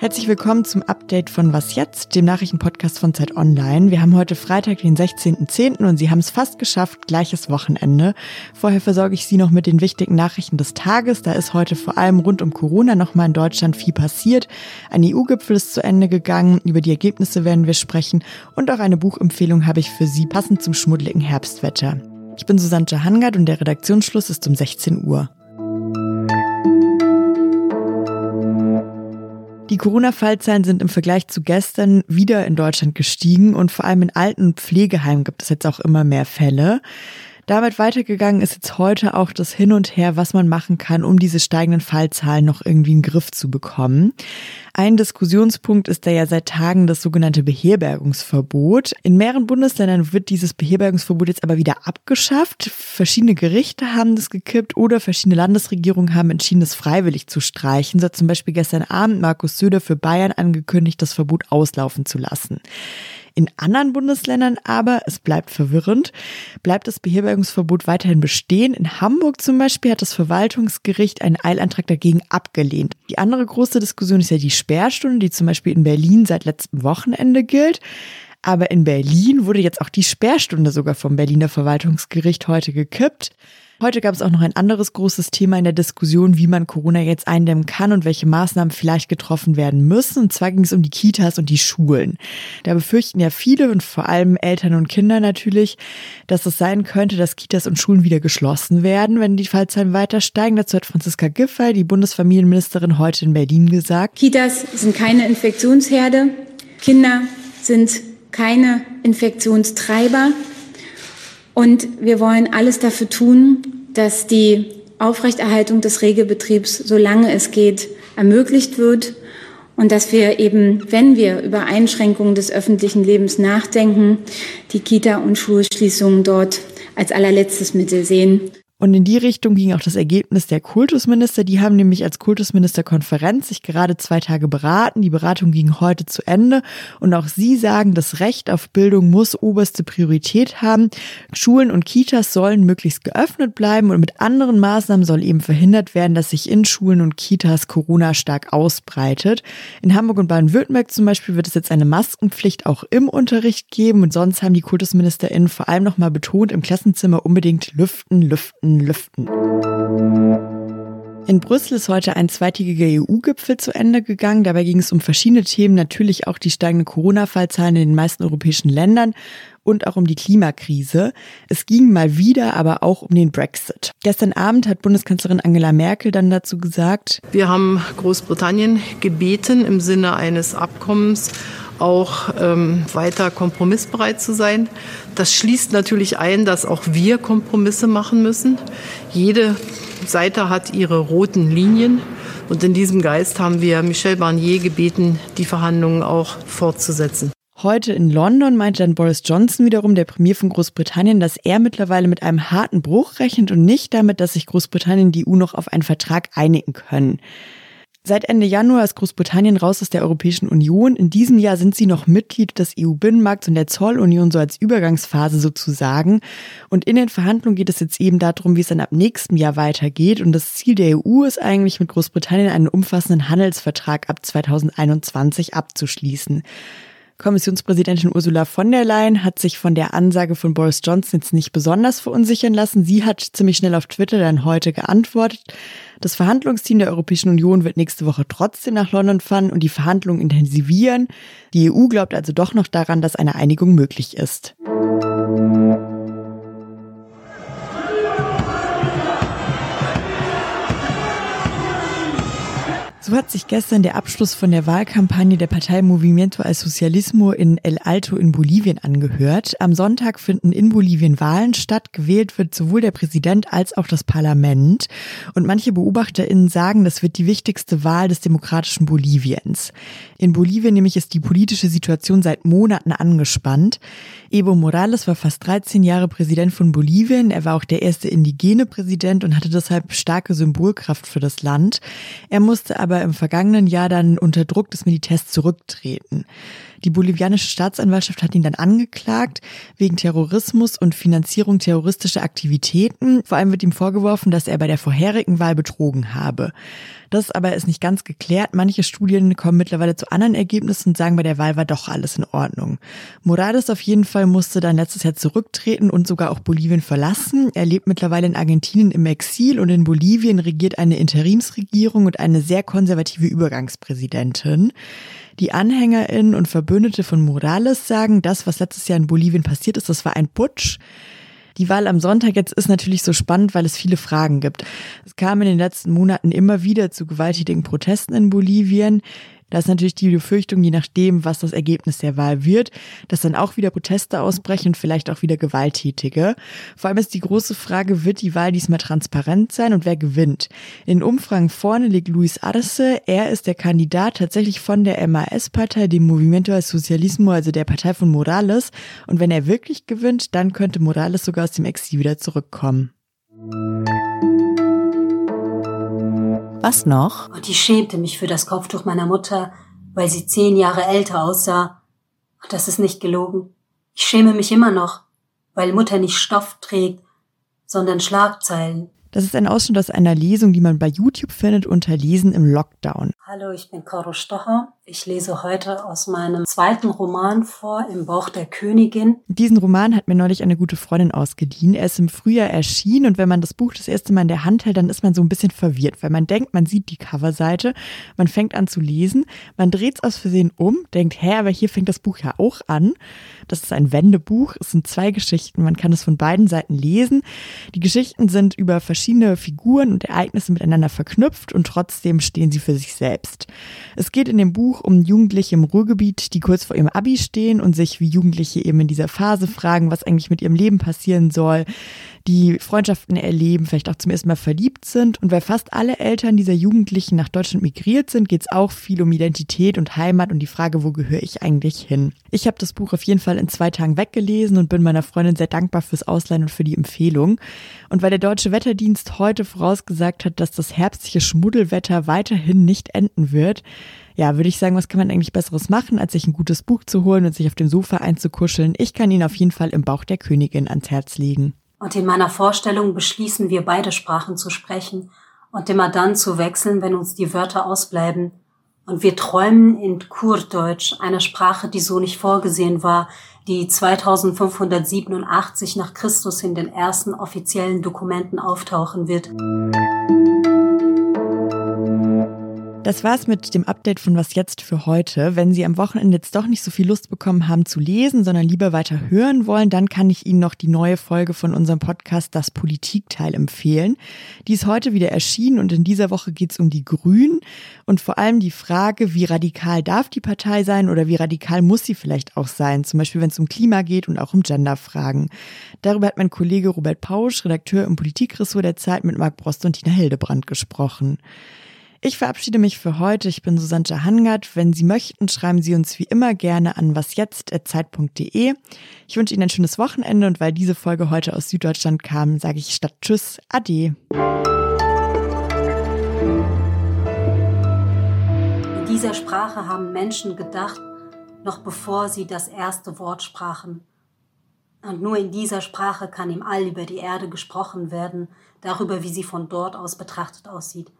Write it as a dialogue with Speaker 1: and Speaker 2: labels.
Speaker 1: Herzlich willkommen zum Update von Was jetzt, dem Nachrichtenpodcast von Zeit Online. Wir haben heute Freitag, den 16.10. und Sie haben es fast geschafft, gleiches Wochenende. Vorher versorge ich Sie noch mit den wichtigen Nachrichten des Tages. Da ist heute vor allem rund um Corona nochmal in Deutschland viel passiert. Ein EU-Gipfel ist zu Ende gegangen, über die Ergebnisse werden wir sprechen und auch eine Buchempfehlung habe ich für Sie, passend zum schmuddeligen Herbstwetter. Ich bin Susanne Hangard und der Redaktionsschluss ist um 16 Uhr. Die Corona-Fallzahlen sind im Vergleich zu gestern wieder in Deutschland gestiegen und vor allem in alten Pflegeheimen gibt es jetzt auch immer mehr Fälle. Damit weitergegangen ist jetzt heute auch das Hin und Her, was man machen kann, um diese steigenden Fallzahlen noch irgendwie in den Griff zu bekommen. Ein Diskussionspunkt ist da ja seit Tagen das sogenannte Beherbergungsverbot. In mehreren Bundesländern wird dieses Beherbergungsverbot jetzt aber wieder abgeschafft. Verschiedene Gerichte haben das gekippt oder verschiedene Landesregierungen haben entschieden, das freiwillig zu streichen. So hat zum Beispiel gestern Abend Markus Söder für Bayern angekündigt, das Verbot auslaufen zu lassen. In anderen Bundesländern aber, es bleibt verwirrend, bleibt das Beherbergungsverbot weiterhin bestehen. In Hamburg zum Beispiel hat das Verwaltungsgericht einen Eilantrag dagegen abgelehnt. Die andere große Diskussion ist ja die Sperrstunde, die zum Beispiel in Berlin seit letztem Wochenende gilt. Aber in Berlin wurde jetzt auch die Sperrstunde sogar vom Berliner Verwaltungsgericht heute gekippt. Heute gab es auch noch ein anderes großes Thema in der Diskussion, wie man Corona jetzt eindämmen kann und welche Maßnahmen vielleicht getroffen werden müssen. Und zwar ging es um die Kitas und die Schulen. Da befürchten ja viele und vor allem Eltern und Kinder natürlich, dass es sein könnte, dass Kitas und Schulen wieder geschlossen werden, wenn die Fallzahlen weiter steigen. Dazu hat Franziska Giffey, die Bundesfamilienministerin, heute in Berlin gesagt.
Speaker 2: Kitas sind keine Infektionsherde. Kinder sind keine Infektionstreiber. Und wir wollen alles dafür tun, dass die Aufrechterhaltung des Regelbetriebs, solange es geht, ermöglicht wird und dass wir eben, wenn wir über Einschränkungen des öffentlichen Lebens nachdenken, die Kita- und Schulschließungen dort als allerletztes Mittel sehen.
Speaker 1: Und in die Richtung ging auch das Ergebnis der Kultusminister. Die haben nämlich als Kultusministerkonferenz sich gerade zwei Tage beraten. Die Beratung ging heute zu Ende. Und auch sie sagen, das Recht auf Bildung muss oberste Priorität haben. Schulen und Kitas sollen möglichst geöffnet bleiben und mit anderen Maßnahmen soll eben verhindert werden, dass sich in Schulen und Kitas Corona stark ausbreitet. In Hamburg und Baden-Württemberg zum Beispiel wird es jetzt eine Maskenpflicht auch im Unterricht geben. Und sonst haben die KultusministerInnen vor allem nochmal betont, im Klassenzimmer unbedingt lüften, lüften, lüften. In Brüssel ist heute ein zweitägiger EU-Gipfel zu Ende gegangen. Dabei ging es um verschiedene Themen, natürlich auch die steigenden Corona-Fallzahlen in den meisten europäischen Ländern und auch um die Klimakrise. Es ging mal wieder aber auch um den Brexit. Gestern Abend hat Bundeskanzlerin Angela Merkel dann dazu gesagt,
Speaker 3: wir haben Großbritannien gebeten, im Sinne eines Abkommens auch ähm, weiter kompromissbereit zu sein. Das schließt natürlich ein, dass auch wir Kompromisse machen müssen. Jede Seite hat ihre roten Linien. Und in diesem Geist haben wir Michel Barnier gebeten, die Verhandlungen auch fortzusetzen.
Speaker 1: Heute in London meinte dann Boris Johnson wiederum, der Premier von Großbritannien, dass er mittlerweile mit einem harten Bruch rechnet und nicht damit, dass sich Großbritannien und die EU noch auf einen Vertrag einigen können. Seit Ende Januar ist Großbritannien raus aus der Europäischen Union. In diesem Jahr sind sie noch Mitglied des EU-Binnenmarkts und der Zollunion so als Übergangsphase sozusagen. Und in den Verhandlungen geht es jetzt eben darum, wie es dann ab nächstem Jahr weitergeht. Und das Ziel der EU ist eigentlich mit Großbritannien einen umfassenden Handelsvertrag ab 2021 abzuschließen. Kommissionspräsidentin Ursula von der Leyen hat sich von der Ansage von Boris Johnson jetzt nicht besonders verunsichern lassen. Sie hat ziemlich schnell auf Twitter dann heute geantwortet. Das Verhandlungsteam der Europäischen Union wird nächste Woche trotzdem nach London fahren und die Verhandlungen intensivieren. Die EU glaubt also doch noch daran, dass eine Einigung möglich ist. So hat sich gestern der Abschluss von der Wahlkampagne der Partei Movimiento al Socialismo in El Alto in Bolivien angehört. Am Sonntag finden in Bolivien Wahlen statt. Gewählt wird sowohl der Präsident als auch das Parlament. Und manche BeobachterInnen sagen, das wird die wichtigste Wahl des demokratischen Boliviens. In Bolivien nämlich ist die politische Situation seit Monaten angespannt. Evo Morales war fast 13 Jahre Präsident von Bolivien. Er war auch der erste indigene Präsident und hatte deshalb starke Symbolkraft für das Land. Er musste aber im vergangenen Jahr dann unter Druck des Militärs zurücktreten. Die bolivianische Staatsanwaltschaft hat ihn dann angeklagt wegen Terrorismus und Finanzierung terroristischer Aktivitäten. Vor allem wird ihm vorgeworfen, dass er bei der vorherigen Wahl betrogen habe. Das aber ist nicht ganz geklärt. Manche Studien kommen mittlerweile zu anderen Ergebnissen und sagen, bei der Wahl war doch alles in Ordnung. Morales auf jeden Fall musste dann letztes Jahr zurücktreten und sogar auch Bolivien verlassen. Er lebt mittlerweile in Argentinien im Exil und in Bolivien regiert eine Interimsregierung und eine sehr konservative Übergangspräsidentin. Die AnhängerInnen und Verbündete von Morales sagen, das, was letztes Jahr in Bolivien passiert ist, das war ein Putsch. Die Wahl am Sonntag jetzt ist natürlich so spannend, weil es viele Fragen gibt. Es kam in den letzten Monaten immer wieder zu gewalttätigen Protesten in Bolivien. Da ist natürlich die Befürchtung, je nachdem, was das Ergebnis der Wahl wird, dass dann auch wieder Proteste ausbrechen und vielleicht auch wieder Gewalttätige. Vor allem ist die große Frage, wird die Wahl diesmal transparent sein und wer gewinnt? In Umfragen vorne liegt Luis Arce. Er ist der Kandidat tatsächlich von der MAS-Partei, dem Movimiento al Socialismo, also der Partei von Morales. Und wenn er wirklich gewinnt, dann könnte Morales sogar aus dem Exil wieder zurückkommen. Was noch?
Speaker 4: Und ich schämte mich für das Kopftuch meiner Mutter, weil sie zehn Jahre älter aussah. Und das ist nicht gelogen. Ich schäme mich immer noch, weil Mutter nicht Stoff trägt, sondern Schlagzeilen.
Speaker 1: Das ist ein Ausschnitt aus einer Lesung, die man bei YouTube findet unter Lesen im Lockdown.
Speaker 4: Hallo, ich bin Caro Stocher. Ich lese heute aus meinem zweiten Roman vor, Im Bauch der Königin.
Speaker 1: Diesen Roman hat mir neulich eine gute Freundin ausgeliehen. Er ist im Frühjahr erschienen und wenn man das Buch das erste Mal in der Hand hält, dann ist man so ein bisschen verwirrt, weil man denkt, man sieht die Coverseite, man fängt an zu lesen, man dreht es aus Versehen um, denkt, hä, aber hier fängt das Buch ja auch an. Das ist ein Wendebuch, es sind zwei Geschichten, man kann es von beiden Seiten lesen. Die Geschichten sind über verschiedene Figuren und Ereignisse miteinander verknüpft und trotzdem stehen sie für sich selbst. Es geht in dem Buch um Jugendliche im Ruhrgebiet, die kurz vor ihrem Abi stehen und sich wie Jugendliche eben in dieser Phase fragen, was eigentlich mit ihrem Leben passieren soll, die Freundschaften erleben, vielleicht auch zum ersten Mal verliebt sind. Und weil fast alle Eltern dieser Jugendlichen nach Deutschland migriert sind, geht es auch viel um Identität und Heimat und die Frage, wo gehöre ich eigentlich hin? Ich habe das Buch auf jeden Fall in zwei Tagen weggelesen und bin meiner Freundin sehr dankbar fürs Ausleihen und für die Empfehlung. Und weil der Deutsche Wetterdienst heute vorausgesagt hat, dass das herbstliche Schmuddelwetter weiterhin nicht enden wird, ja, würde ich sagen, was kann man eigentlich Besseres machen, als sich ein gutes Buch zu holen und sich auf dem Sofa einzukuscheln? Ich kann ihn auf jeden Fall im Bauch der Königin ans Herz legen.
Speaker 4: Und in meiner Vorstellung beschließen wir beide Sprachen zu sprechen und immer dann zu wechseln, wenn uns die Wörter ausbleiben. Und wir träumen in Kurdeutsch, einer Sprache, die so nicht vorgesehen war, die 2587 nach Christus in den ersten offiziellen Dokumenten auftauchen wird.
Speaker 1: Das war's mit dem Update von Was jetzt für heute. Wenn Sie am Wochenende jetzt doch nicht so viel Lust bekommen haben zu lesen, sondern lieber weiter hören wollen, dann kann ich Ihnen noch die neue Folge von unserem Podcast Das Politikteil empfehlen. Die ist heute wieder erschienen und in dieser Woche geht's um die Grünen und vor allem die Frage, wie radikal darf die Partei sein oder wie radikal muss sie vielleicht auch sein, zum Beispiel wenn es um Klima geht und auch um Genderfragen. Darüber hat mein Kollege Robert Pausch, Redakteur im Politikressort der Zeit, mit Marc Brost und Tina Hildebrand gesprochen. Ich verabschiede mich für heute. Ich bin Susanne Hangard. Wenn Sie möchten, schreiben Sie uns wie immer gerne an wasjetzt.zeit.de. Ich wünsche Ihnen ein schönes Wochenende und weil diese Folge heute aus Süddeutschland kam, sage ich statt Tschüss, Ade.
Speaker 4: In dieser Sprache haben Menschen gedacht, noch bevor sie das erste Wort sprachen. Und nur in dieser Sprache kann im All über die Erde gesprochen werden, darüber, wie sie von dort aus betrachtet aussieht.